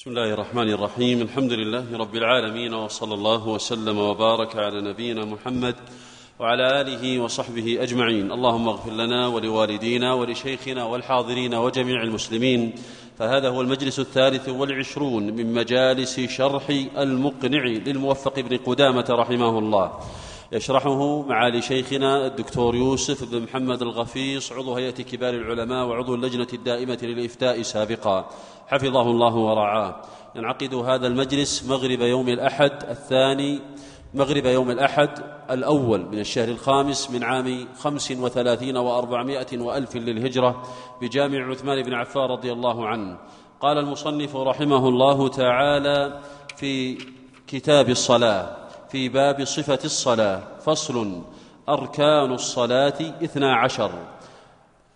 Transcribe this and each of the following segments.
بسم الله الرحمن الرحيم الحمد لله رب العالمين وصلى الله وسلم وبارك على نبينا محمد وعلى اله وصحبه اجمعين اللهم اغفر لنا ولوالدينا ولشيخنا والحاضرين وجميع المسلمين فهذا هو المجلس الثالث والعشرون من مجالس شرح المقنع للموفق بن قدامه رحمه الله يشرحه معالي شيخنا الدكتور يوسف بن محمد الغفيص عضو هيئة كبار العلماء وعضو اللجنة الدائمة للإفتاء سابقا. حفظه الله ورعاه. ينعقد هذا المجلس مغرب يوم الأحد الثاني مغرب يوم الأحد الأول من الشهر الخامس من عام خمس وثلاثين وأربعمائة وألف للهجرة بجامع عثمان بن عفان رضي الله عنه. قال المصنف رحمه الله تعالى في كتاب الصلاة في باب صفة الصلاة. فصل أركان الصلاة اثنا عشر.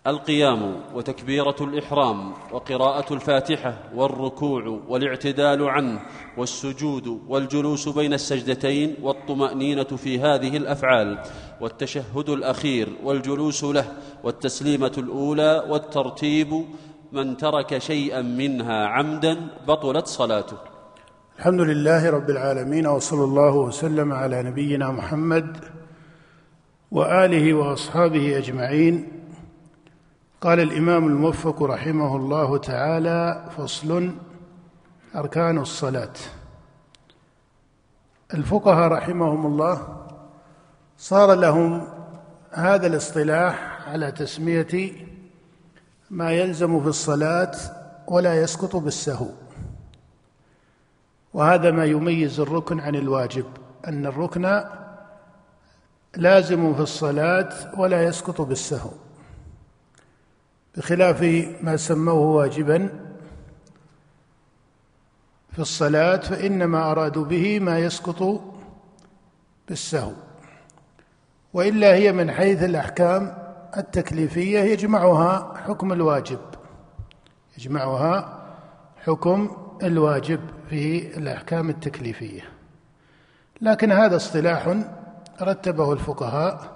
القيام وتكبيرة الإحرام وقراءة الفاتحة والركوع والاعتدال عنه والسجود والجلوس بين السجدتين والطمأنينة في هذه الأفعال والتشهد الأخير والجلوس له والتسليمة الأولى والترتيب من ترك شيئا منها عمدا بطلت صلاته. الحمد لله رب العالمين وصلى الله وسلم على نبينا محمد وآله وأصحابه أجمعين. قال الإمام الموفق رحمه الله تعالى فصل أركان الصلاة. الفقهاء رحمهم الله صار لهم هذا الاصطلاح على تسمية ما يلزم في الصلاة ولا يسقط بالسهو. وهذا ما يميز الركن عن الواجب أن الركن لازم في الصلاة ولا يسقط بالسهو. بخلاف ما سموه واجبا في الصلاة فإنما أرادوا به ما يسقط بالسهو. وإلا هي من حيث الأحكام التكليفية يجمعها حكم الواجب. يجمعها حكم الواجب. في الأحكام التكليفية. لكن هذا اصطلاح رتبه الفقهاء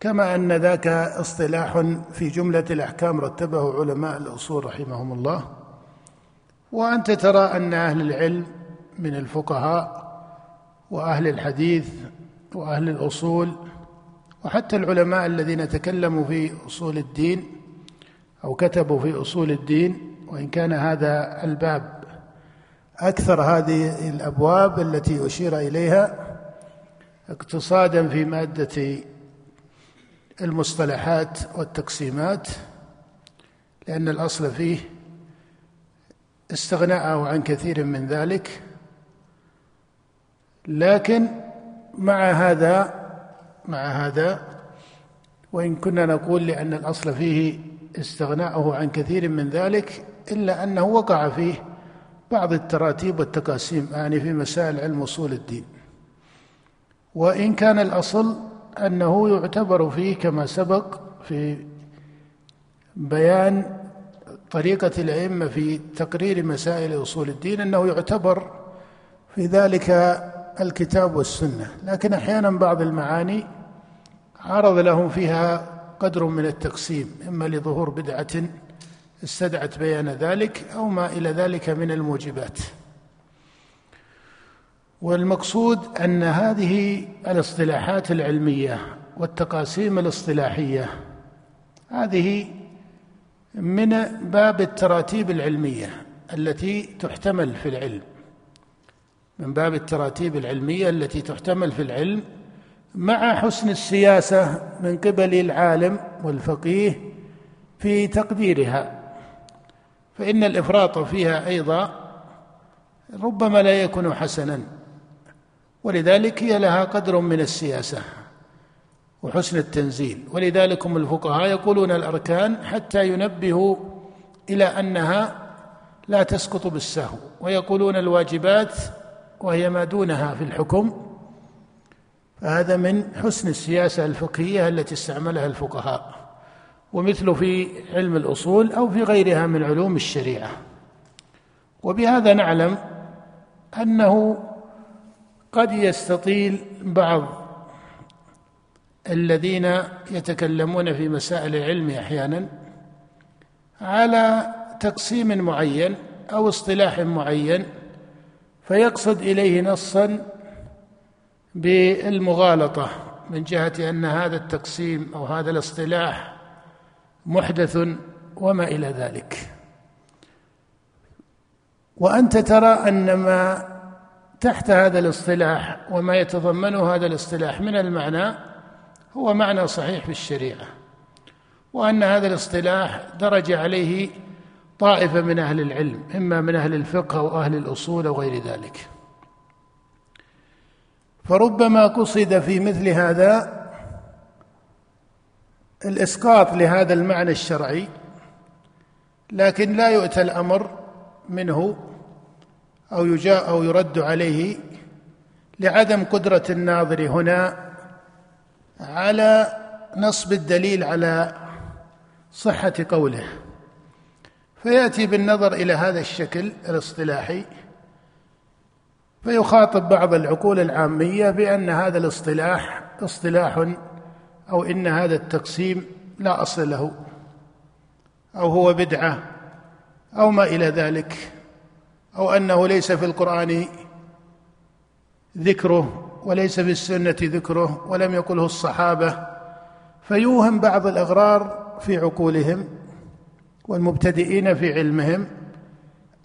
كما أن ذاك اصطلاح في جملة الأحكام رتبه علماء الأصول رحمهم الله. وأنت ترى أن أهل العلم من الفقهاء وأهل الحديث وأهل الأصول وحتى العلماء الذين تكلموا في أصول الدين أو كتبوا في أصول الدين وإن كان هذا الباب أكثر هذه الأبواب التي أشير إليها اقتصادا في مادة المصطلحات والتقسيمات لأن الأصل فيه استغناءه عن كثير من ذلك. لكن مع هذا مع هذا وإن كنا نقول لأن الأصل فيه استغناءه عن كثير من ذلك إلا أنه وقع فيه بعض التراتيب والتقاسيم يعني في مسائل علم أصول الدين. وإن كان الأصل أنه يعتبر فيه كما سبق في بيان طريقة الأئمة في تقرير مسائل أصول الدين أنه يعتبر في ذلك الكتاب والسنة. لكن أحيانا بعض المعاني عرض لهم فيها قدر من التقسيم إما لظهور بدعة استدعت بيان ذلك أو ما إلى ذلك من الموجبات. والمقصود أن هذه الاصطلاحات العلمية والتقاسيم الاصطلاحية هذه من باب التراتيب العلمية التي تحتمل في العلم. من باب التراتيب العلمية التي تحتمل في العلم مع حسن السياسة من قبل العالم والفقيه في تقديرها. فإن الإفراط فيها أيضا ربما لا يكون حسنا ولذلك هي لها قدر من السياسة وحسن التنزيل. ولذلك هم الفقهاء يقولون الأركان حتى ينبهوا إلى أنها لا تسقط بالسهو ويقولون الواجبات وهي ما دونها في الحكم. فهذا من حسن السياسة الفقهية التي استعملها الفقهاء. ومثل في علم الأصول أو في غيرها من علوم الشريعة. وبهذا نعلم أنه قد يستطيل بعض الذين يتكلمون في مسائل العلم أحيانا على تقسيم معين أو اصطلاح معين فيقصد إليه نصا بالمغالطة من جهة أن هذا التقسيم أو هذا الاصطلاح محدث وما إلى ذلك. وأنت ترى أن ما تحت هذا الاصطلاح وما يتضمنه هذا الاصطلاح من المعنى هو معنى صحيح في الشريعة وأن هذا الاصطلاح درج عليه طائفة من أهل العلم إما من أهل الفقه أو أهل الأصول أو غير ذلك. فربما قصد في مثل هذا الإسقاط لهذا المعنى الشرعي لكن لا يؤتى الأمر منه أو يجاء أو يرد عليه لعدم قدرة الناظر هنا على نصب الدليل على صحة قوله. فيأتي بالنظر إلى هذا الشكل الاصطلاحي فيخاطب بعض العقول العامية بأن هذا الاصطلاح اصطلاح أو إن هذا التقسيم لا أصل له أو هو بدعة أو ما إلى ذلك أو أنه ليس في القرآن ذكره وليس في السنة ذكره ولم يقله الصحابة فيوهم بعض الأغرار في عقولهم والمبتدئين في علمهم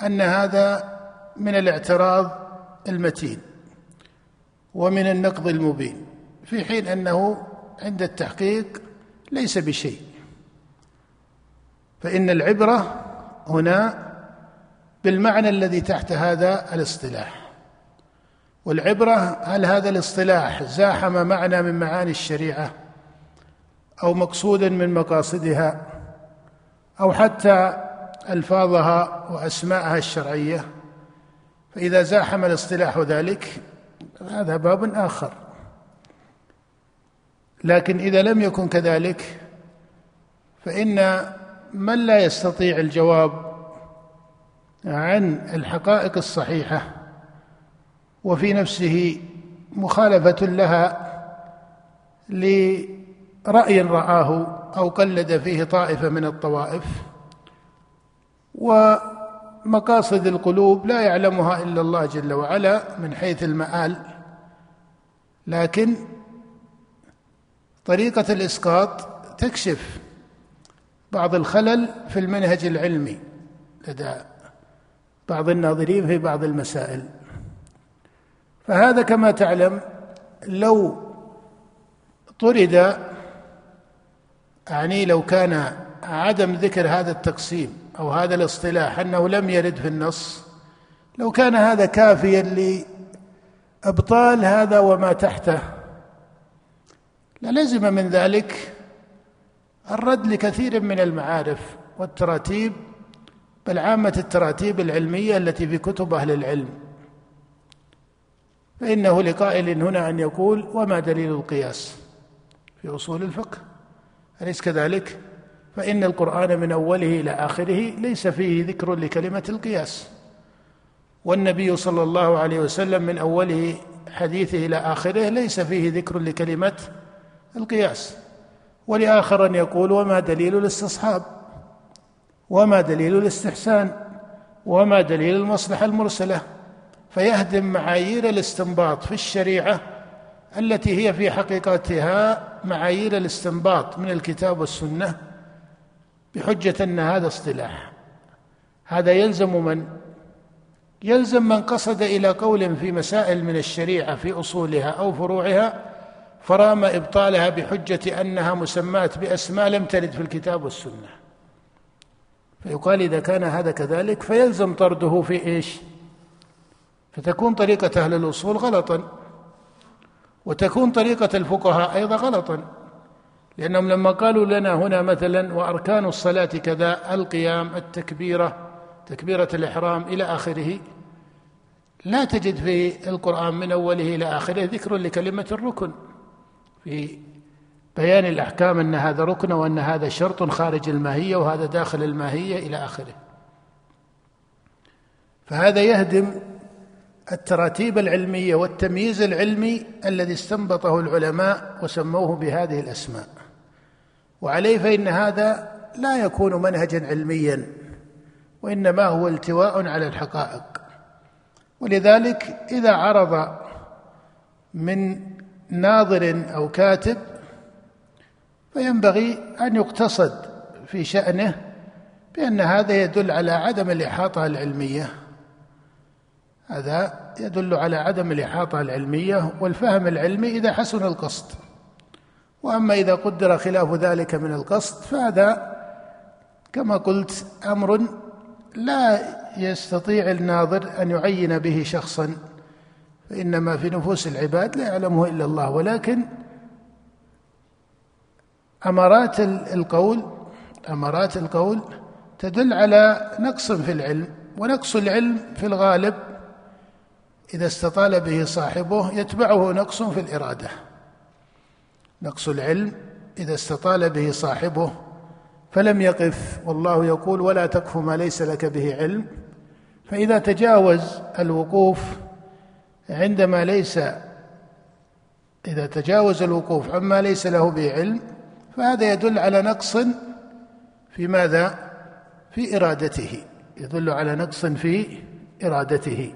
أن هذا من الاعتراض المتين ومن النقض المبين في حين أنه عند التحقيق ليس بشيء. فإن العبرة هنا بالمعنى الذي تحت هذا الاصطلاح. والعبرة هل هذا الاصطلاح زاحم معنى من معاني الشريعة أو مقصودا من مقاصدها أو حتى ألفاظها وأسماءها الشرعية؟ فإذا زاحم الاصطلاح ذلك هذا باب آخر. لكن إذا لم يكن كذلك فإن من لا يستطيع الجواب عن الحقائق الصحيحة وفي نفسه مخالفة لها لرأي رآه أو قلد فيه طائفة من الطوائف ومقاصد القلوب لا يعلمها إلا الله جل وعلا من حيث المآل لكن طريقة الإسقاط تكشف بعض الخلل في المنهج العلمي لدى بعض الناظرين في بعض المسائل. فهذا كما تعلم لو طرد يعني لو كان عدم ذكر هذا التقسيم أو هذا الاصطلاح أنه لم يرد في النص لو كان هذا كافيا لأبطال هذا وما تحته للزم من ذلك الرد لكثير من المعارف والتراتيب بل عامة التراتيب العلمية التي في كتب أهل العلم. فإنه لقائل هنا أن يقول وما دليل القياس في أصول الفقه؟ أليس كذلك؟ فإن القرآن من أوله إلى آخره ليس فيه ذكر لكلمة القياس. والنبي صلى الله عليه وسلم من أوله حديثه إلى آخره ليس فيه ذكر لكلمة القياس. ولآخر أن يقول وما دليل الاستصحاب وما دليل الاستحسان وما دليل المصلحة المرسلة. فيهدم معايير الاستنباط في الشريعة التي هي في حقيقتها معايير الاستنباط من الكتاب والسنة بحجة أن هذا اصطلاح. هذا يلزم من؟ يلزم من قصد إلى قول في مسائل من الشريعة في أصولها أو فروعها فرام إبطالها بحجة أنها مسمات بأسماء لم ترد في الكتاب والسنة. فيقال إذا كان هذا كذلك فيلزم طرده في إيش؟ فتكون طريقة أهل الأصول غلطا. وتكون طريقة الفقهاء أيضا غلطا. لأنهم لما قالوا لنا هنا مثلا وأركان الصلاة كذا القيام التكبيرة تكبيرة الإحرام إلى آخره لا تجد في القرآن من أوله إلى آخره ذكر لكلمة الركن. في بيان الأحكام أن هذا ركن وأن هذا شرط خارج الماهية وهذا داخل الماهية إلى آخره. فهذا يهدم التراتيب العلمية والتمييز العلمي الذي استنبطه العلماء وسموه بهذه الأسماء. وعليه فإن هذا لا يكون منهجا علميا وإنما هو التواء على الحقائق. ولذلك إذا عرض من ناظر أو كاتب فينبغي أن يقتصد في شأنه بأن هذا يدل على عدم الإحاطة العلمية. هذا يدل على عدم الإحاطة العلمية والفهم العلمي إذا حسن القصد. وأما إذا قدر خلاف ذلك من القصد فهذا كما قلت أمر لا يستطيع الناظر أن يعين به شخصا. فإنما في نفوس العباد لا يعلمه إلا الله. ولكن أمارات القول أمارات القول تدل على نقص في العلم ونقص العلم في الغالب إذا استطال به صاحبه يتبعه نقص في الإرادة. نقص العلم إذا استطال به صاحبه فلم يقف. والله يقول ولا تكف ما ليس لك به علم. فإذا تجاوز الوقوف عندما ليس إذا تجاوز الوقوف عما ليس له به علم فهذا يدل على نقص في ماذا؟ في إرادته. يدل على نقص في إرادته.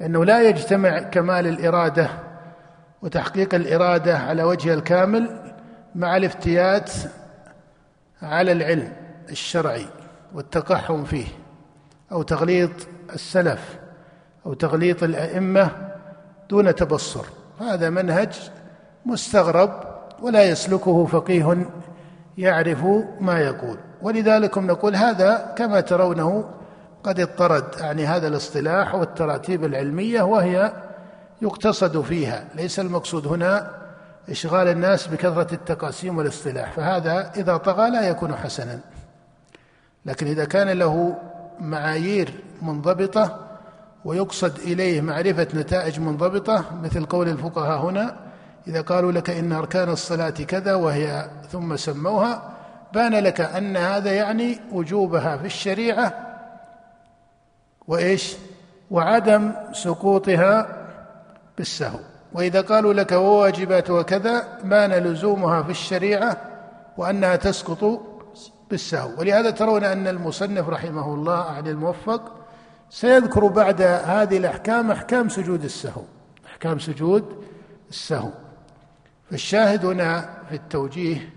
لأنه لا يجتمع كمال الإرادة وتحقيق الإرادة على وجه الكامل مع الافتيات على العلم الشرعي والتقحم فيه أو تغليط السلف. أو تغليط الأئمة دون تبصر. هذا منهج مستغرب ولا يسلكه فقيه يعرف ما يقول. ولذلك نقول هذا كما ترونه قد اضطرد يعني هذا الاصطلاح والتراتيب العلمية وهي يقتصد فيها. ليس المقصود هنا إشغال الناس بكثرة التقاسيم والاصطلاح فهذا إذا طغى لا يكون حسنا. لكن إذا كان له معايير منضبطة ويقصد إليه معرفة نتائج منضبطة مثل قول الفقهاء هنا إذا قالوا لك إن أركان الصلاة كذا وهي ثم سموها بان لك أن هذا يعني وجوبها في الشريعة. وإيش؟ وعدم سقوطها بالسهو. وإذا قالوا لك وواجبات وكذا بان لزومها في الشريعة وأنها تسقط بالسهو. ولهذا ترون أن المصنف رحمه الله عن الموفق سيذكر بعد هذه الأحكام أحكام سجود السهو. أحكام سجود السهو. فالشاهد هنا في التوجيه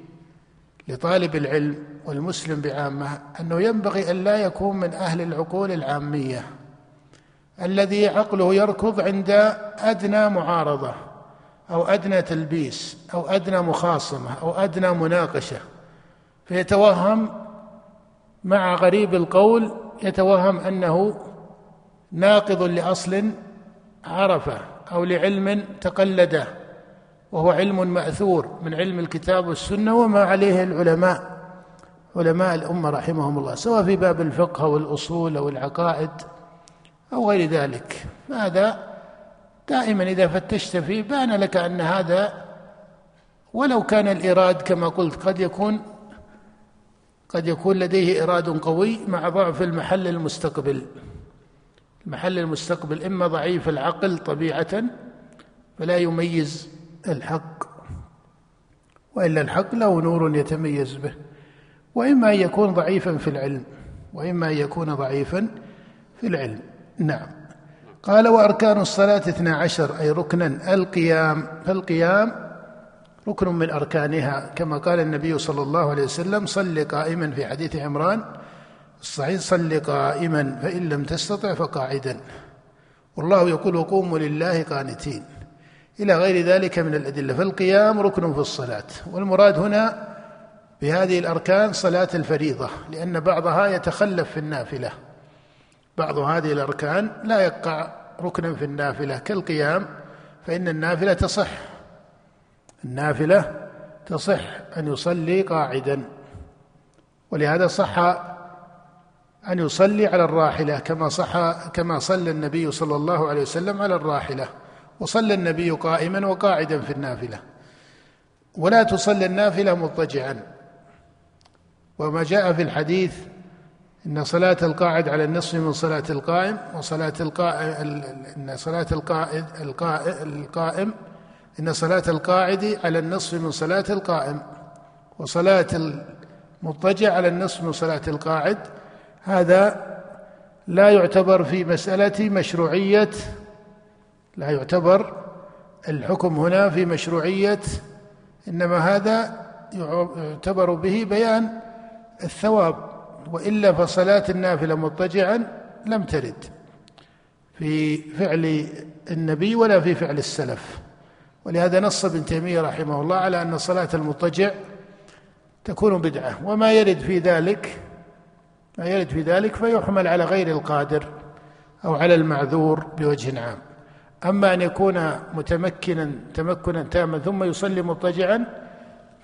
لطالب العلم والمسلم بعامة أنه ينبغي أن لا يكون من أهل العقول العامية الذي عقله يركض عند أدنى معارضة أو أدنى تلبيس أو أدنى مخاصمة أو أدنى مناقشة. فيتوهم مع غريب القول يتوهم أنه ناقض لأصل عرفه أو لعلم تقلده وهو علم مأثور من علم الكتاب والسنة وما عليه العلماء علماء الأمة رحمهم الله سواء في باب الفقه أو الأصول أو العقائد أو غير ذلك. فهذا دائما إذا فتشت فيه بان لك أن هذا ولو كان الإراد كما قلت قد يكون قد يكون لديه إراد قوي مع ضعف المحل المستقبل. المحل المستقبل إما ضعيف العقل طبيعة فلا يميز الحق. وإلا الحق له نور يتميز به. وإما أن يكون ضعيفا في العلم وإما أن يكون ضعيفا في العلم. نعم. قال وأركان الصلاة اثنا عشر أي ركنا القيام. فالقيام ركن من أركانها كما قال النبي صلى الله عليه وسلم صل قائما في حديث عمران الصحيح صل قائما فإن لم تستطع فقاعدا. والله يقول وقوموا لله قانتين. إلى غير ذلك من الأدلة. فالقيام ركن في الصلاة. والمراد هنا بهذه الأركان صلاة الفريضة لأن بعضها يتخلف في النافلة. بعض هذه الأركان لا يقع ركنا في النافلة كالقيام فإن النافلة تصح. النافلة تصح أن يصلي قاعدا. ولهذا صح أن يصلي على الراحلة كما صح كما صلى النبي صلى الله عليه وسلم على الراحلة. وصلى النبي قائما وقاعدا في النافلة. ولا تصلى النافلة مضطجعا. وما جاء في الحديث إن صلاة القاعد على النصف من صلاة القائم وصلاة القائم إن صلاة القائد القائم إن صلاة القاعد على النصف من صلاة القائم. وصلاة المضطجع على النصف من صلاة القاعد هذا لا يعتبر في مسألة مشروعية لا يعتبر الحكم هنا في مشروعية إنما هذا يعتبر به بيان الثواب وإلا فصلاة النافلة مضطجعا لم ترد في فعل النبي ولا في فعل السلف. ولهذا نص ابن تيمية رحمه الله على أن صلاة المضطجع تكون بدعة وما يرد في ذلك ما يرد في ذلك فيحمل على غير القادر أو على المعذور بوجه عام. أما أن يكون متمكنا تمكنا تاما ثم يصلي مضطجعا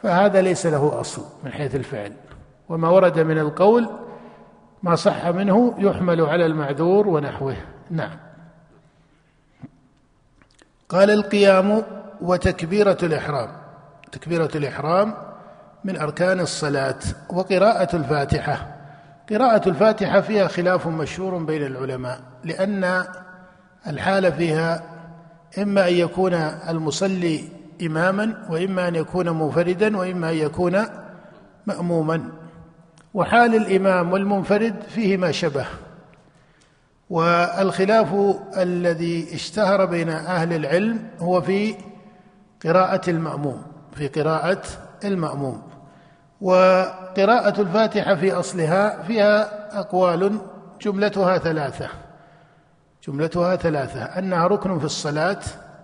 فهذا ليس له أصل من حيث الفعل. وما ورد من القول ما صح منه يحمل على المعذور ونحوه. نعم. قال القيام وتكبيرة الإحرام. تكبيرة الإحرام من أركان الصلاة وقراءة الفاتحة. قراءة الفاتحة فيها خلاف مشهور بين العلماء لأن الحال فيها إما أن يكون المصلي إماما وإما أن يكون منفردا وإما أن يكون مأموما. وحال الإمام والمنفرد فيه ما شبه. والخلاف الذي اشتهر بين أهل العلم هو في قراءة المأموم في قراءة المأموم. وقراءة الفاتحة في أصلها فيها أقوال جملتها ثلاثة. جملتها ثلاثة. أنها ركن في الصلاة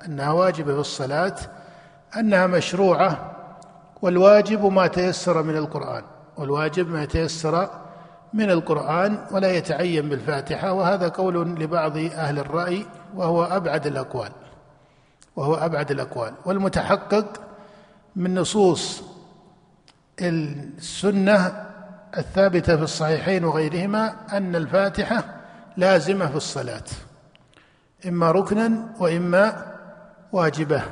أنها واجبة في الصلاة أنها مشروعة والواجب ما تيسر من القرآن. والواجب ما تيسر من القرآن ولا يتعين بالفاتحة وهذا قول لبعض أهل الرأي وهو أبعد الأقوال. وهو أبعد الأقوال. والمتحقق من نصوص السنة الثابتة في الصحيحين وغيرهما أن الفاتحة لازمة في الصلاة إما ركنا وإما واجبة.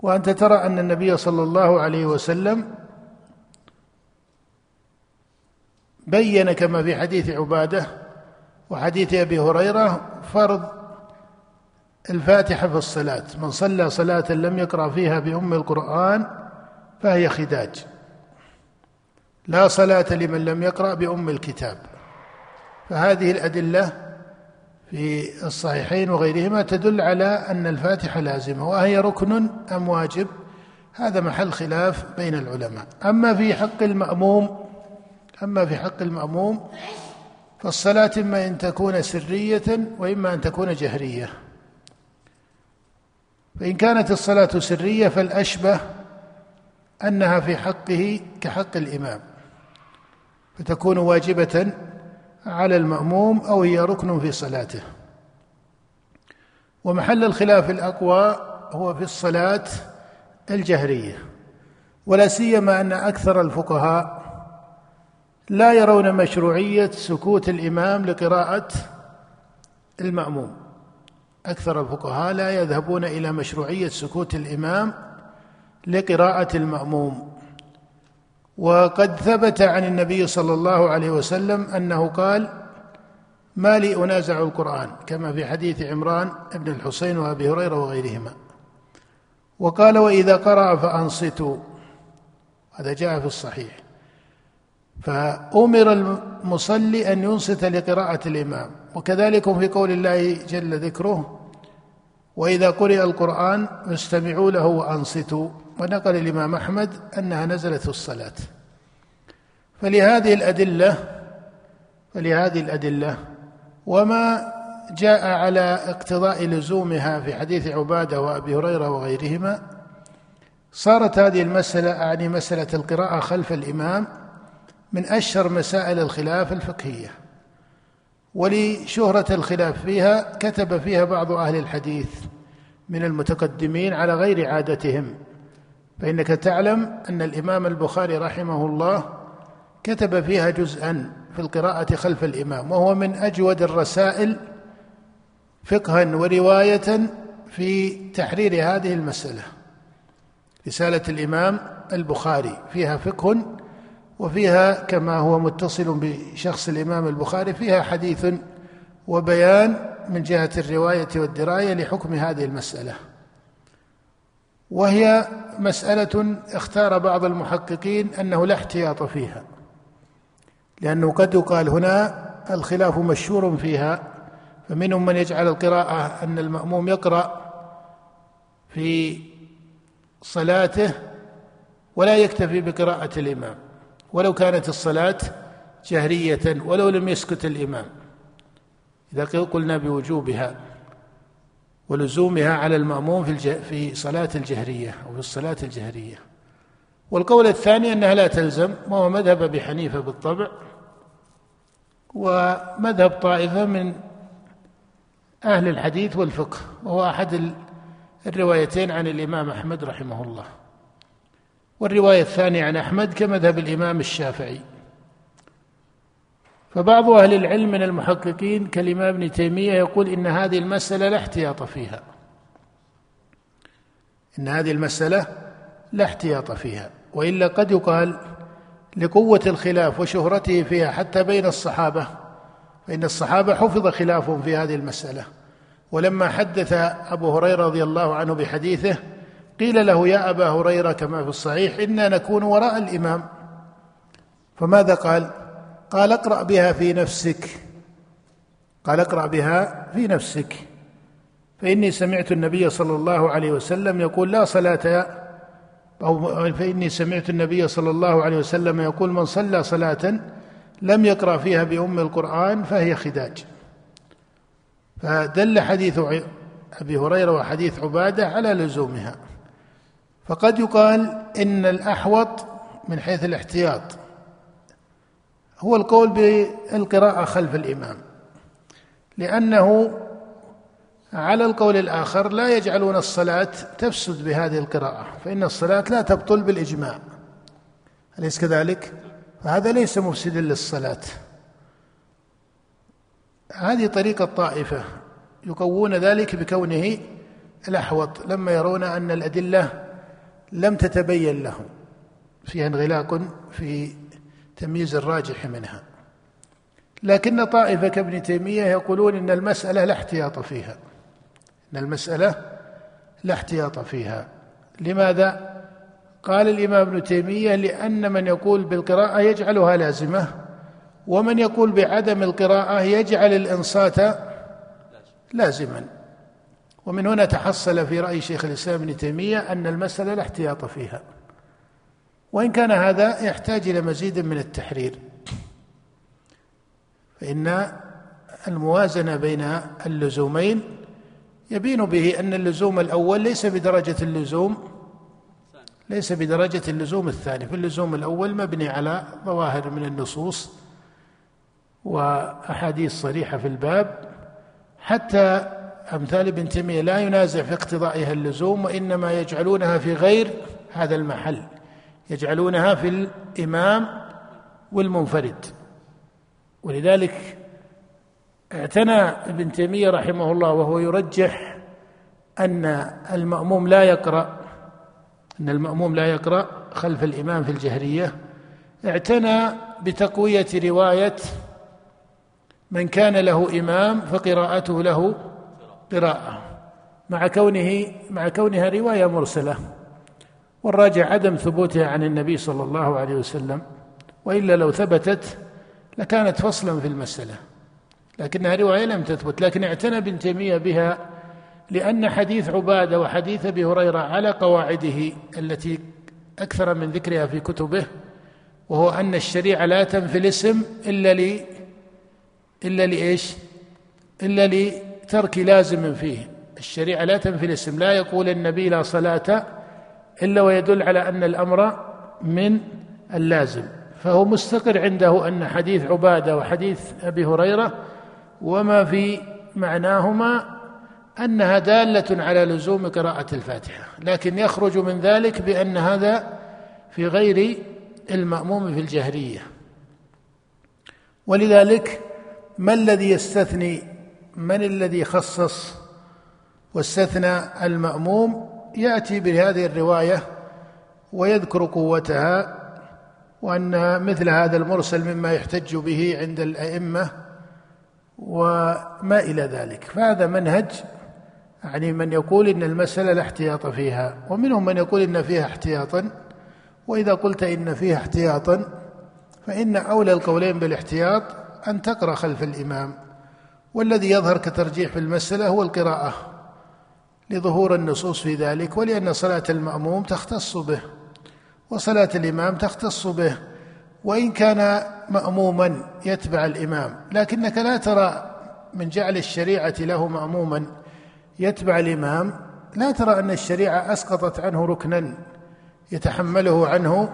وأنت ترى أن النبي صلى الله عليه وسلم بين كما في حديث عبادة وحديث أبي هريرة فرض الفاتحة في الصلاة. من صلى صلاة لم يقرأ فيها بأم القرآن فهي خداج. لا صلاة لمن لم يقرأ بأم الكتاب. فهذه الأدلة في الصحيحين وغيرهما تدل على أن الفاتحة لازمة وهي ركن أم واجب؟ هذا محل خلاف بين العلماء. أما في حق المأموم أما في حق المأموم فالصلاة إما أن تكون سرية وإما أن تكون جهرية. فإن كانت الصلاة سرية فالأشبه أنها في حقه كحق الإمام. فتكون واجبة على المأموم أو هي ركن في صلاته. ومحل الخلاف الأقوى هو في الصلاة الجهرية ولا سيما أن أكثر الفقهاء لا يرون مشروعية سكوت الإمام لقراءة المأموم. أكثر الفقهاء لا يذهبون إلى مشروعية سكوت الإمام لقراءة المأموم. وقد ثبت عن النبي صلى الله عليه وسلم أنه قال ما لي أنازع القرآن كما في حديث عمران بن الحسين وأبي هريرة وغيرهما. وقال وإذا قرأ فأنصتوا. هذا جاء في الصحيح. فأمر المصلي أن ينصت لقراءة الإمام. وكذلك في قول الله جل ذكره وإذا قرئ القرآن فاستمعوا له وأنصتوا. ونقل الإمام أحمد أنها نزلت في الصلاة. فلهذه الأدلة فلهذه الأدلة وما جاء على اقتضاء لزومها في حديث عبادة وأبي هريرة وغيرهما صارت هذه المسألة أعني مسألة القراءة خلف الإمام من أشهر مسائل الخلاف الفقهية. ولشهرة الخلاف فيها كتب فيها بعض أهل الحديث من المتقدمين على غير عادتهم. فإنك تعلم أن الإمام البخاري رحمه الله كتب فيها جزءا في القراءة خلف الإمام وهو من أجود الرسائل فقها ورواية في تحرير هذه المسألة. رسالة الإمام البخاري فيها فقه وفيها كما هو متصل بشخص الإمام البخاري فيها حديث وبيان من جهة الرواية والدراية لحكم هذه المسألة. وهي مسألة اختار بعض المحققين أنه لا احتياط فيها. لأنه قد يقال هنا الخلاف مشهور فيها فمنهم من يجعل القراءة أن المأموم يقرأ في صلاته ولا يكتفي بقراءة الإمام. ولو كانت الصلاة جهرية ولو لم يسكت الإمام. إذا قلنا بوجوبها ولزومها على المأموم في في صلاة الجهرية أو في الصلاة الجهرية. والقول الثاني أنها لا تلزم وهو مذهب أبي حنيفة بالطبع. ومذهب طائفة من أهل الحديث والفقه وهو أحد الروايتين عن الإمام أحمد رحمه الله. والرواية الثانية عن أحمد كمذهب الإمام الشافعي. فبعض أهل العلم من المحققين كالإمام ابن تيمية يقول إن هذه المسألة لا احتياط فيها. إن هذه المسألة لا احتياط فيها. وإلا قد يقال لقوة الخلاف وشهرته فيها حتى بين الصحابة فإن الصحابة حفظ خلافهم في هذه المسألة. ولما حدث أبو هريرة رضي الله عنه بحديثه قيل له يا أبا هريرة كما في الصحيح إنا نكون وراء الإمام. فماذا قال؟ قال اقرأ بها في نفسك. قال اقرأ بها في نفسك. فإني سمعت النبي صلى الله عليه وسلم يقول لا صلاة أو فإني سمعت النبي صلى الله عليه وسلم يقول من صلى صلاة لم يقرأ فيها بأم القرآن فهي خداج. فدل حديث أبي هريرة وحديث عبادة على لزومها. فقد يقال إن الأحوط من حيث الاحتياط. هو القول بالقراءة خلف الإمام. لأنه على القول الآخر لا يجعلون الصلاة تفسد بهذه القراءة فإن الصلاة لا تبطل بالإجماع. أليس كذلك؟ فهذا ليس مفسدا للصلاة. هذه طريقة طائفة يقوون ذلك بكونه الأحوط لما يرون أن الأدلة لم تتبين لهم. فيها انغلاق في تمييز الراجح منها. لكن طائفة كابن تيمية يقولون إن المسألة لا احتياط فيها. إن المسألة لا احتياط فيها. لماذا؟ قال الإمام ابن تيمية لأن من يقول بالقراءة يجعلها لازمة ومن يقول بعدم القراءة يجعل الإنصات لازما. ومن هنا تحصل في رأي شيخ الإسلام ابن تيمية أن المسألة لا احتياط فيها. وإن كان هذا يحتاج إلى مزيد من التحرير. فإن الموازنة بين اللزومين يبين به أن اللزوم الأول ليس بدرجة اللزوم ليس بدرجة اللزوم الثاني فاللزوم الأول مبني على ظواهر من النصوص وأحاديث صريحة في الباب حتى أمثال ابن تيمية لا ينازع في اقتضائها اللزوم وإنما يجعلونها في غير هذا المحل يجعلونها في الإمام والمنفرد. ولذلك اعتنى ابن تيمية رحمه الله وهو يرجح أن المأموم لا يقرأ أن المأموم لا يقرأ خلف الإمام في الجهرية. اعتنى بتقوية رواية من كان له إمام فقراءته له قراءة مع كونه مع كونها رواية مرسلة. والراجع عدم ثبوتها عن النبي صلى الله عليه وسلم وإلا لو ثبتت لكانت فصلا في المسألة. لكنها رواية لم تثبت لكن اعتنى ابن تيمية بها لأن حديث عبادة وحديث أبي هريرة على قواعده التي أكثر من ذكرها في كتبه وهو أن الشريعة لا تنفي الاسم إلا ل إلا لإيش؟ إلا لترك لازم فيه الشريعة لا تنفي الاسم لا يقول النبي لا صلاة إلا ويدل على أن الأمر من اللازم فهو مستقر عنده أن حديث عبادة وحديث أبي هريرة وما في معناهما أنها دالة على لزوم قراءة الفاتحة لكن يخرج من ذلك بأن هذا في غير المأموم في الجهرية. ولذلك ما الذي يستثني؟ من الذي خصص واستثنى المأموم؟ يأتي بهذه الرواية ويذكر قوتها وان مثل هذا المرسل مما يحتج به عند الأئمة وما إلى ذلك. فهذا منهج يعني من يقول إن المسألة لا احتياط فيها ومنهم من يقول إن فيها احتياطا وإذا قلت إن فيها احتياطا فإن أولى القولين بالاحتياط أن تقرأ خلف الإمام. والذي يظهر كترجيح في المسألة هو القراءة لظهور النصوص في ذلك ولأن صلاة المأموم تختص به وصلاة الإمام تختص به وإن كان مأموما يتبع الإمام لكنك لا ترى من جعل الشريعة له مأموما يتبع الإمام لا ترى أن الشريعة أسقطت عنه ركنا يتحمله عنه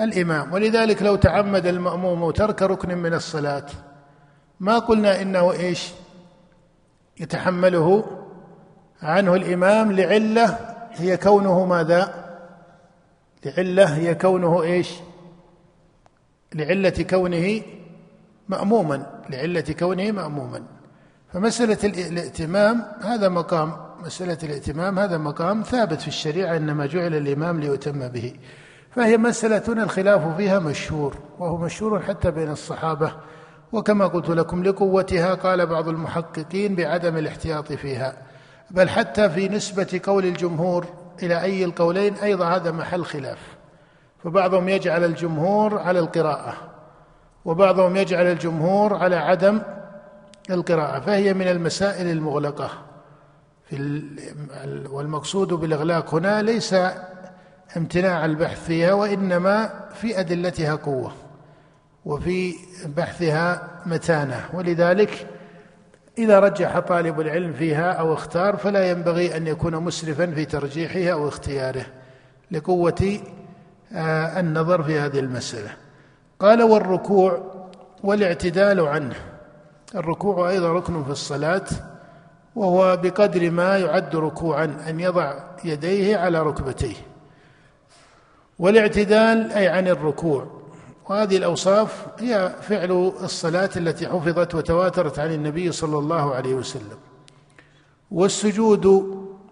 الإمام. ولذلك لو تعمد المأموم ترك ركن من الصلاة ما قلنا إنه إيش؟ يتحمله عنه الإمام لعلة هي كونه ماذا؟ لعلة هي كونه إيش؟ لعلة كونه مأموما لعلة كونه مأموما. فمسألة الائتمام هذا مقام مسألة الائتمام هذا مقام ثابت في الشريعة إنما جعل الإمام ليؤتم به. فهي مسألة الخلاف فيها مشهور وهو مشهور حتى بين الصحابة. وكما قلت لكم لقوتها قال بعض المحققين بعدم الاحتياط فيها. بل حتى في نسبة قول الجمهور إلى أي القولين أيضا هذا محل خلاف. فبعضهم يجعل الجمهور على القراءة وبعضهم يجعل الجمهور على عدم القراءة فهي من المسائل المغلقة. في والمقصود بالإغلاق هنا ليس امتناع البحث فيها وإنما في أدلتها قوة وفي بحثها متانة. ولذلك إذا رجح طالب العلم فيها أو اختار فلا ينبغي أن يكون مسرفا في ترجيحها أو اختياره لقوة النظر في هذه المسألة. قال والركوع والاعتدال عنه. الركوع أيضا ركن في الصلاة وهو بقدر ما يعد ركوعا أن يضع يديه على ركبتيه. والاعتدال أي عن الركوع. وهذه الأوصاف هي فعل الصلاة التي حفظت وتواترت عن النبي صلى الله عليه وسلم. والسجود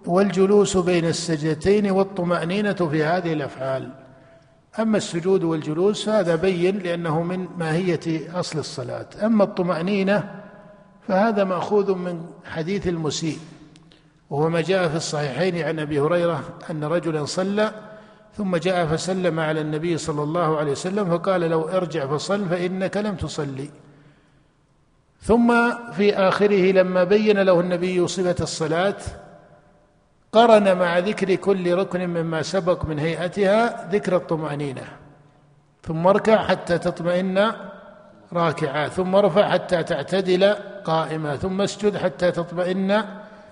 والجلوس بين السجدتين والطمأنينة في هذه الأفعال. أما السجود والجلوس هذا بين لأنه من ماهية أصل الصلاة. أما الطمأنينة فهذا مأخوذ من حديث المسيء وهو ما جاء في الصحيحين عن أبي هريرة أن رجلا صلى ثم جاء فسلم على النبي صلى الله عليه وسلم فقال لو ارجع فصل فإنك لم تصلي. ثم في آخره لما بين له النبي صفة الصلاة قرن مع ذكر كل ركن مما سبق من هيئتها ذكر الطمأنينة. ثم اركع حتى تطمئن راكعا ثم ارفع حتى تعتدل قائما ثم اسجد حتى تطمئن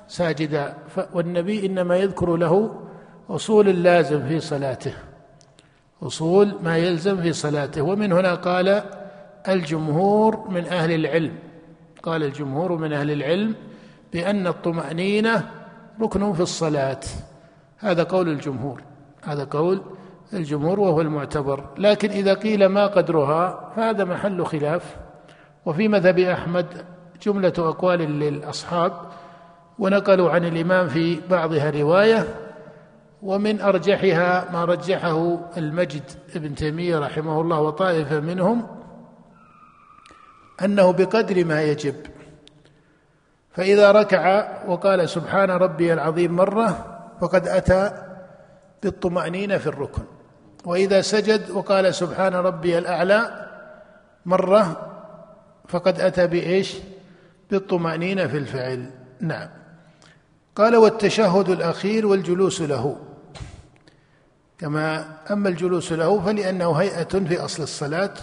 ساجدا والنبي إنما يذكر له أصول اللازم في صلاته. أصول ما يلزم في صلاته. ومن هنا قال الجمهور من أهل العلم. قال الجمهور من أهل العلم بأن الطمأنينة ركن في الصلاة. هذا قول الجمهور. هذا قول الجمهور وهو المعتبر. لكن إذا قيل ما قدرها فهذا محل خلاف. وفي مذهب أحمد جملة أقوال للأصحاب ونقلوا عن الإمام في بعضها رواية ومن أرجحها ما رجحه المجد ابن تيمية رحمه الله وطائفة منهم أنه بقدر ما يجب. فإذا ركع وقال سبحان ربي العظيم مرة فقد أتى بالطمأنينة في الركن. وإذا سجد وقال سبحان ربي الأعلى مرة فقد أتى بإيش؟ بالطمأنينة في الفعل. نعم. قال والتشهد الأخير والجلوس له. كما أما الجلوس له فلأنه هيئة في أصل الصلاة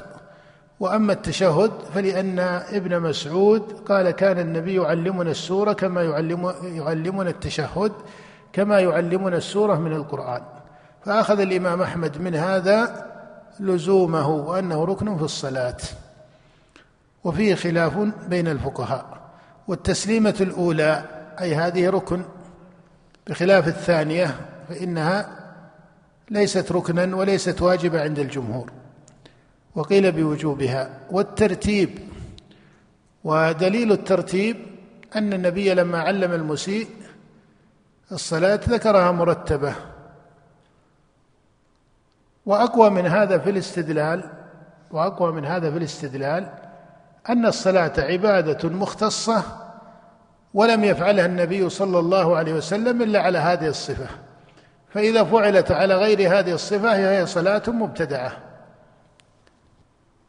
وأما التشهد فلأن ابن مسعود قال كان النبي يعلمنا السورة كما يعلم يعلمنا التشهد كما يعلمنا السورة من القرآن. فأخذ الإمام أحمد من هذا لزومه وأنه ركن في الصلاة وفيه خلاف بين الفقهاء. والتسليمة الأولى أي هذه ركن بخلاف الثانية فإنها ليست ركنا وليست واجبة عند الجمهور. وقيل بوجوبها. والترتيب ودليل الترتيب أن النبي لما علم المسيء الصلاة ذكرها مرتبة. وأقوى من هذا في الاستدلال وأقوى من هذا في الاستدلال أن الصلاة عبادة مختصة ولم يفعلها النبي صلى الله عليه وسلم إلا على هذه الصفة. فإذا فعلت على غير هذه الصفة هي صلاة مبتدعة.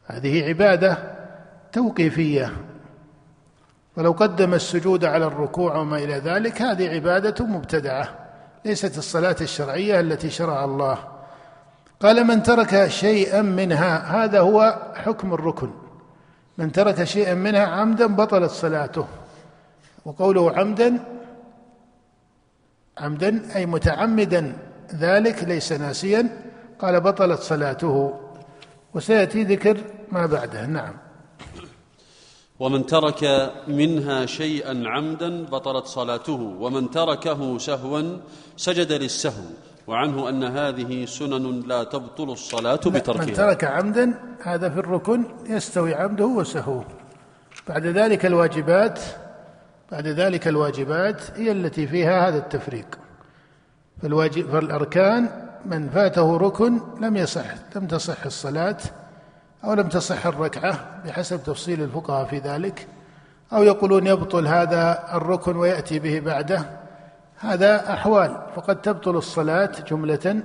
هذه عبادة توقيفية. ولو قدم السجود على الركوع وما إلى ذلك هذه عبادة مبتدعة ليست الصلاة الشرعية التي شرع الله. قال من ترك شيئا منها هذا هو حكم الركن. من ترك شيئا منها عمدا بطلت صلاته. وقوله عمدا عمدا أي متعمدا ذلك ليس ناسيا قال بطلت صلاته. وسيأتي ذكر ما بعده. نعم. ومن ترك منها شيئا عمدا بطلت صلاته ومن تركه سهوا سجد للسهو وعنه أن هذه سنن لا تبطل الصلاة بتركها. من ترك عمدا هذا في الركن يستوي عمده وسهوه بعد ذلك الواجبات بعد ذلك الواجبات هي التي فيها هذا التفريق. فالواجب فالأركان من فاته ركن لم يصح لم تصح الصلاة أو لم تصح الركعة بحسب تفصيل الفقهاء في ذلك أو يقولون يبطل هذا الركن ويأتي به بعده هذا أحوال. فقد تبطل الصلاة جملة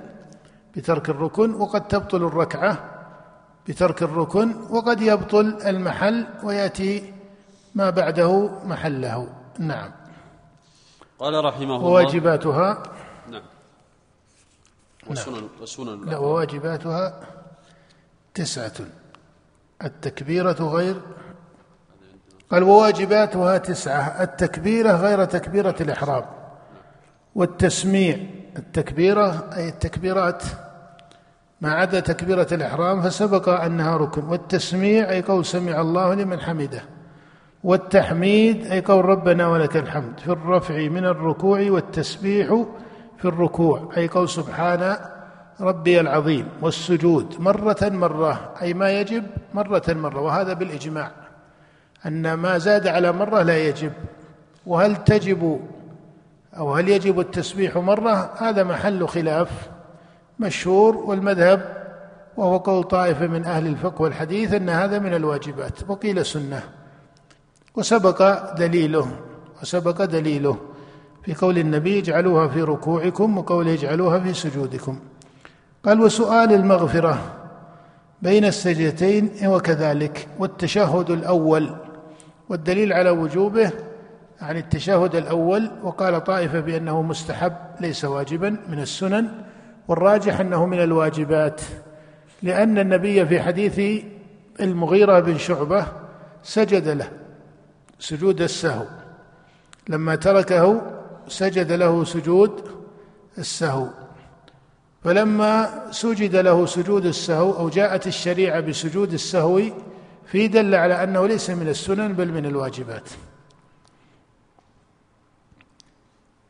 بترك الركن وقد تبطل الركعة بترك الركن وقد يبطل المحل ويأتي ما بعده محله. نعم. قال رحمه الله وواجباتها والسنن والسنن لا وواجباتها تسعة. التكبيرة غير قال وواجباتها تسعة. التكبيرة غير تكبيرة الإحرام. والتسميع. التكبيرة أي التكبيرات ما عدا تكبيرة الإحرام فسبق أنها ركن. والتسميع أي قول سمع الله لمن حمده. والتحميد أي قول ربنا ولك الحمد. في الرفع من الركوع والتسبيح في الركوع أي قول سبحان ربي العظيم والسجود مرة مرة أي ما يجب مرة مرة وهذا بالإجماع. أن ما زاد على مرة لا يجب. وهل تجب أو هل يجب التسبيح مرة؟ هذا محل خلاف مشهور والمذهب وهو قول طائفة من أهل الفقه والحديث أن هذا من الواجبات وقيل سنة. وسبق دليله وسبق دليله. في قول النبي اجعلوها في ركوعكم وقوله اجعلوها في سجودكم. قال وسؤال المغفرة بين السجدتين وكذلك والتشهد الأول والدليل على وجوبه عن التشهد الأول وقال طائفة بأنه مستحب ليس واجبا من السنن والراجح أنه من الواجبات لأن النبي في حديث المغيرة بن شعبة سجد له سجود السهو لما تركه سجد له سجود السهو. فلما سجد له سجود السهو أو جاءت الشريعة بسجود السهو في دل على أنه ليس من السنن بل من الواجبات.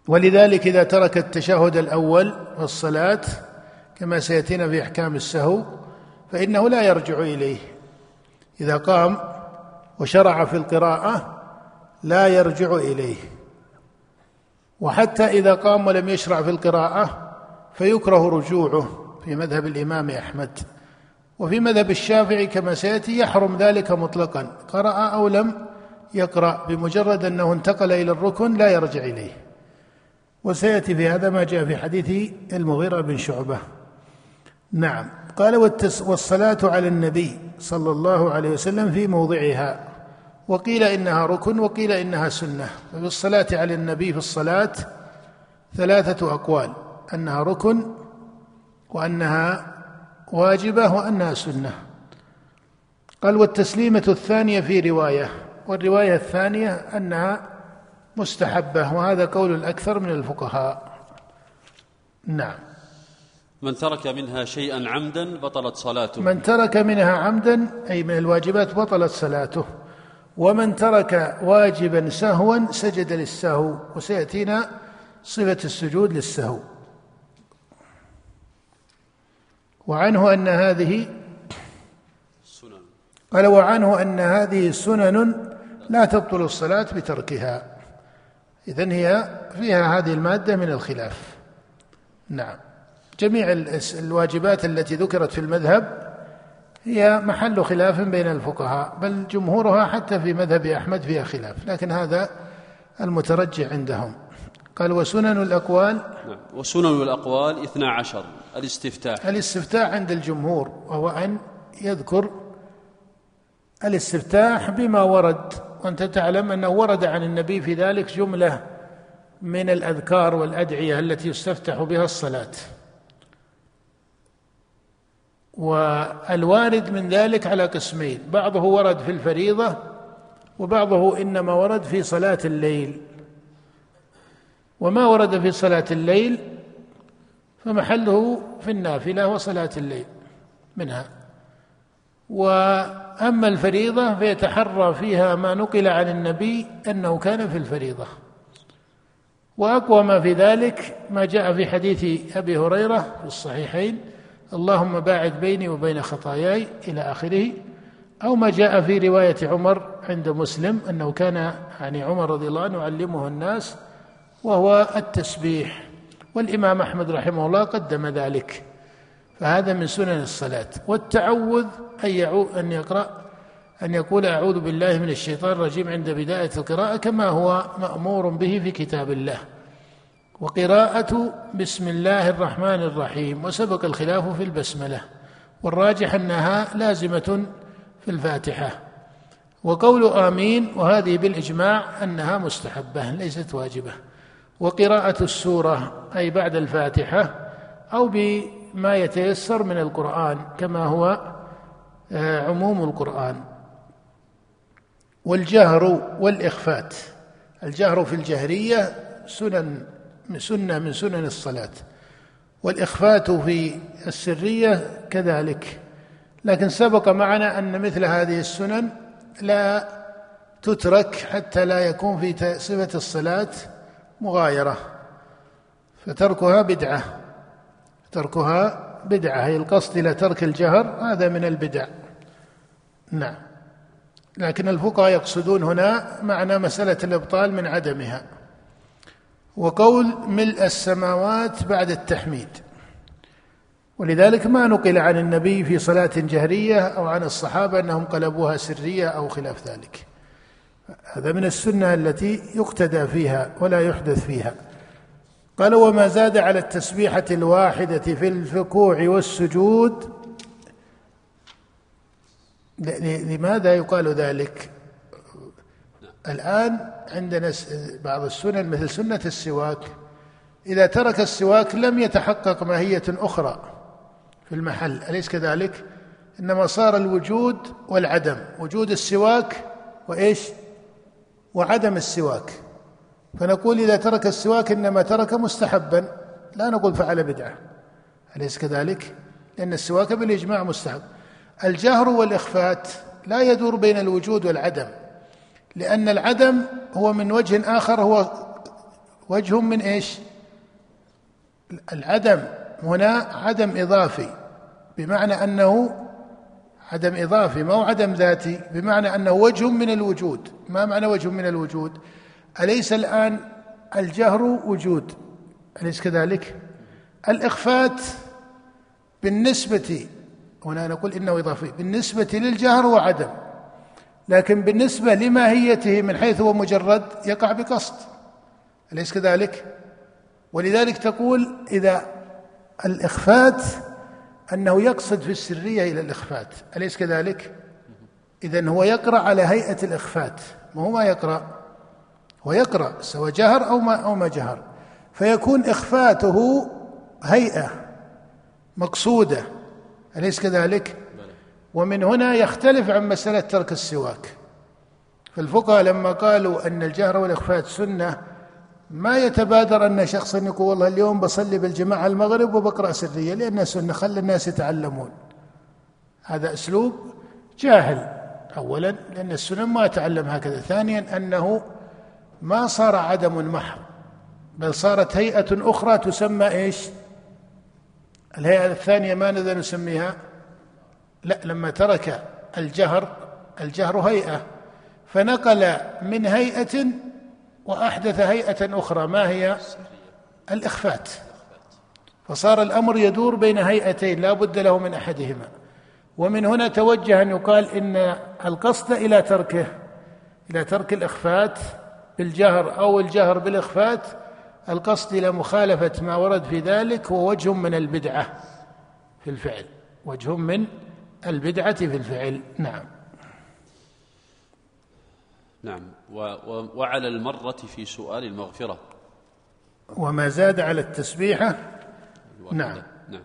ولذلك إذا ترك التشهد الأول في الصلاه كما سيأتينا في أحكام السهو فإنه لا يرجع إليه. إذا قام وشرع في القراءة لا يرجع إليه. وحتى إذا قام ولم يشرع في القراءة فيكره رجوعه في مذهب الإمام أحمد. وفي مذهب الشافعي كما سيأتي يحرم ذلك مطلقا. قرأ أو لم يقرأ بمجرد أنه انتقل إلى الركن لا يرجع إليه. وسيأتي في هذا ما جاء في حديث المغيرة بن شعبة. نعم. قال والصلاة على النبي صلى الله عليه وسلم في موضعها. وقيل إنها ركن وقيل إنها سنة. ففي الصلاه على النبي في الصلاة ثلاثة أقوال. أنها ركن وأنها واجبة وأنها سنة. قال والتسليمة الثانية في رواية. والرواية الثانية أنها مستحبة وهذا قول الأكثر من الفقهاء. نعم. من ترك منها شيئا عمدا بطلت صلاته. من ترك منها عمدا أي من الواجبات بطلت صلاته. ومن ترك واجبا سهوا سجد للسهو وسيأتينا صفة السجود للسهو. وعنه أن هذه سنن. قال وعنه أن هذه سنن لا تبطل الصلاة بتركها. إذن هي فيها هذه المادة من الخلاف. نعم. جميع الواجبات التي ذكرت في المذهب هي محل خلاف بين الفقهاء بل جمهورها حتى في مذهب أحمد فيها خلاف لكن هذا المترجع عندهم. قال وسنن الأقوال؟ نعم. وسنن الأقوال اثنا عشر الاستفتاح. الاستفتاح عند الجمهور وهو أن يذكر الاستفتاح بما ورد. وأنت تعلم أنه ورد عن النبي في ذلك جملة من الأذكار والأدعية التي يستفتح بها الصلاة. والوارد من ذلك على قسمين بعضه ورد في الفريضة وبعضه إنما ورد في صلاة الليل. وما ورد في صلاة الليل فمحله في النافلة وصلاة الليل منها. وأما الفريضة فيتحرى فيها ما نقل عن النبي أنه كان في الفريضة. وأقوى ما في ذلك ما جاء في حديث أبي هريرة في الصحيحين اللهم باعد بيني وبين خطاياي إلى آخره أو ما جاء في رواية عمر عند مسلم أنه كان يعني عمر رضي الله عنه يعلمه الناس وهو التسبيح. والإمام أحمد رحمه الله قدم ذلك. فهذا من سنن الصلاة. والتعوذ ان أن يقرأ أن يقول أعوذ بالله من الشيطان الرجيم عند بداية القراءة كما هو مأمور به في كتاب الله. وقراءة بسم الله الرحمن الرحيم وسبق الخلاف في البسملة والراجح أنها لازمة في الفاتحة. وقول آمين وهذه بالإجماع أنها مستحبة ليست واجبة. وقراءة السورة أي بعد الفاتحة أو بما يتيسر من القرآن كما هو آه، عموم القرآن. والجهر والإخفات. الجهر في الجهرية سنن سنة من سنن الصلاة والإخفات في السرية كذلك. لكن سبق معنا أن مثل هذه السنن لا تترك حتى لا يكون في صفة الصلاة مغايرة فتركها بدعة تركها بدعة هي القصد إلى ترك الجهر هذا من البدع. نعم. لكن الفقهاء يقصدون هنا معنى مسألة الإبطال من عدمها. وقول ملء السماوات بعد التحميد. ولذلك ما نقل عن النبي في صلاة جهرية أو عن الصحابة أنهم قلبوها سرية أو خلاف ذلك. هذا من السنة التي يقتدى فيها ولا يحدث فيها. قال وما زاد على التسبيحة الواحدة في الركوع والسجود لماذا يقال ذلك؟ الآن عندنا بعض السنن مثل سنة السواك. إذا ترك السواك لم يتحقق ماهية أخرى في المحل. أليس كذلك؟ إنما صار الوجود والعدم. وجود السواك وإيش؟ وعدم السواك. فنقول إذا ترك السواك إنما ترك مستحبا. لا نقول فعل بدعة. أليس كذلك؟ لأن السواك بالإجماع مستحب. الجهر والإخفات لا يدور بين الوجود والعدم. لأن العدم هو من وجه آخر هو وجه من إيش؟ العدم. هنا عدم إضافي بمعنى أنه عدم إضافي ما هو عدم ذاتي بمعنى أنه وجه من الوجود. ما معنى وجه من الوجود؟ أليس الآن الجهر وجود؟ أليس كذلك؟ الإخفات بالنسبة هنا نقول إنه إضافي بالنسبة للجهر وعدم لكن بالنسبة لماهيته من حيث هو مجرد يقع بقصد أليس كذلك؟ ولذلك تقول إذا الإخفات أنه يقصد في السرية إلى الإخفات أليس كذلك؟ إذا هو يقرأ على هيئة الإخفات ما هو ما يقرأ هو يقرأ سواء جهر أو ما أو ما جهر فيكون إخفاته هيئة مقصودة أليس كذلك؟ ومن هنا يختلف عن مسألة ترك السواك. فالفقهاء لما قالوا أن الجهر والإخفاء سنة ما يتبادر أن شخص يقول والله اليوم بصلي بالجماعة المغرب وبقرأ سرية لأنها سنة خلي الناس يتعلمون. هذا أسلوب جاهل أولا لأن السنن ما تعلم هكذا. ثانيا أنه ما صار عدم محض بل صارت هيئة أخرى تسمى إيش؟ الهيئة الثانية ماذا نسميها لا لما ترك الجهر الجهر هيئة فنقل من هيئة وأحدث هيئة أخرى ما هي؟ الإخفات. فصار الأمر يدور بين هيئتين لا بد له من أحدهما. ومن هنا توجه أن يقال إن القصد إلى تركه إلى ترك الإخفات بالجهر أو الجهر بالإخفات القصد إلى مخالفة ما ورد في ذلك هو وجه من البدعة في الفعل وجه من البدعة في الفعل. نعم. نعم. و و وعلى المرة في سؤال المغفرة. وما زاد على التسبيحة نعم. نعم.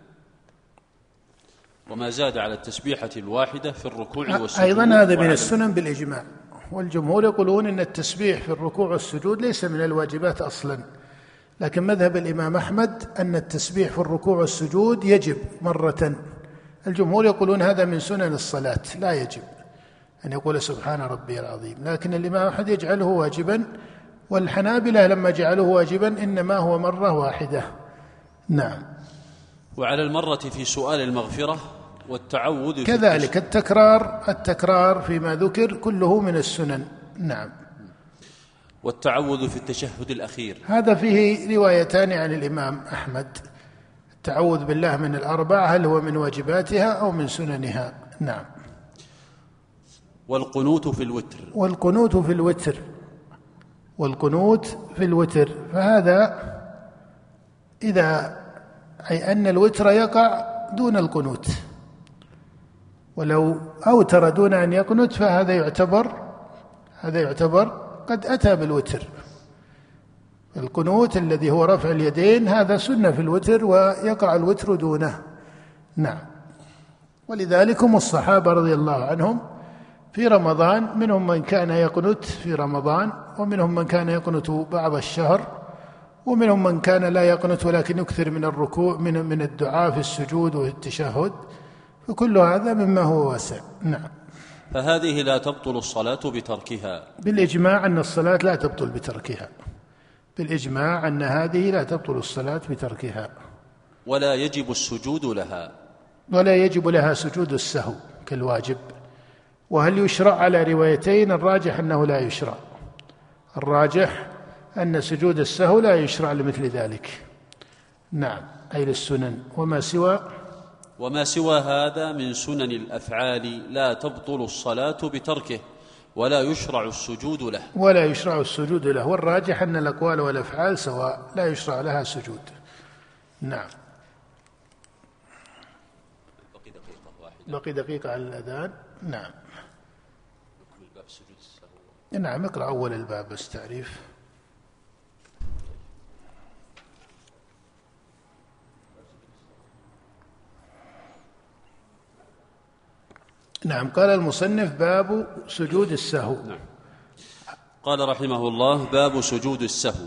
وما زاد على التسبيحة الواحدة في الركوع والسجود أيضا هذا من السنن بالإجماع. والجمهور يقولون أن التسبيح في الركوع والسجود ليس من الواجبات أصلا. لكن مذهب الإمام أحمد أن التسبيح في الركوع والسجود يجب مرة الجمهور يقولون هذا من سنن الصلاة لا يجب أن يقول سبحان ربي العظيم لكن الإمام أحمد يجعله واجبا والحنابلة لما جعلوه واجبا إنما هو مرة واحدة. نعم. وعلى المرة في سؤال المغفرة والتعوذ في كذلك التكرار التكرار فيما ذكر كله من السنن. نعم. والتعوذ في التشهد الأخير. هذا فيه روايتان عن الإمام أحمد. التعوذ بالله من الأربع هل هو من واجباتها أو من سننها؟ نعم. والقنوت في الوتر. والقنوت في الوتر. والقنوت في الوتر. فهذا إذا أي أن الوتر يقع دون القنوت. ولو أوتر دون أن يقنت فهذا يعتبر هذا يعتبر قد أتى بالوتر. القنوت الذي هو رفع اليدين هذا سنة في الوتر ويقع الوتر دونه. نعم. ولذلك هم الصحابة رضي الله عنهم في رمضان منهم من كان يقنت في رمضان ومنهم من كان يقنت بعض الشهر ومنهم من كان لا يقنت ولكن يكثر من الركوع من من الدعاء في السجود وفي التشهد. فكل هذا مما هو واسع. نعم. فهذه لا تبطل الصلاة بتركها. بالإجماع أن الصلاة لا تبطل بتركها. بالإجماع أن هذه لا تبطل الصلاة بتركها. ولا يجب السجود لها. ولا يجب لها سجود السهو كالواجب. وهل يشرع على روايتين؟ الراجح أنه لا يشرع. الراجح أن سجود السهو لا يشرع لمثل ذلك. نعم أي للسنن. وما سوى؟ وما سوى هذا من سنن الأفعال لا تبطل الصلاة بتركه. ولا يشرع السجود له. ولا يشرع السجود له. والراجح أن الأقوال والأفعال سواء لا يشرع لها سجود. نعم. بقي دقيقة واحدة. بقي دقيقة على الأذان. نعم. نعم اقرأ أول الباب بس تعريف. نعم قال المصنف باب سجود السهو. نعم. قال رحمه الله باب سجود السهو.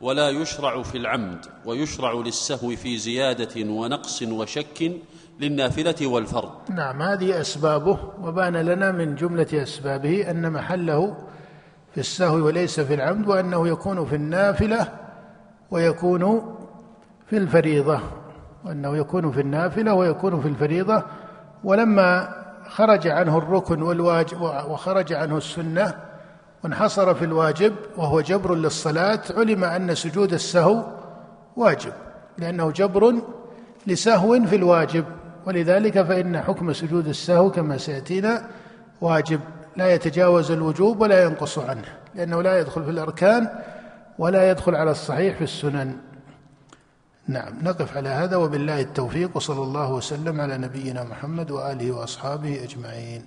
ولا يشرع في العمد ويشرع للسهو في زيادة ونقص وشك للنافلة والفرض. نعم هذه أسبابه وبان لنا من جملة أسبابه أن محله في السهو وليس في العمد وأنه يكون في النافلة ويكون في الفريضة. وأنه يكون في النافلة ويكون في الفريضة ولما خرج عنه الركن والواجب وخرج عنه السنة وانحصر في الواجب وهو جبر للصلاة علم أن سجود السهو واجب لأنه جبر لسهو في الواجب ولذلك فإن حكم سجود السهو كما سيأتينا واجب لا يتجاوز الوجوب ولا ينقص عنه لأنه لا يدخل في الأركان ولا يدخل على الصحيح في السنن. نعم نقف على هذا وبالله التوفيق وصلى الله وسلم على نبينا محمد وآله وأصحابه أجمعين.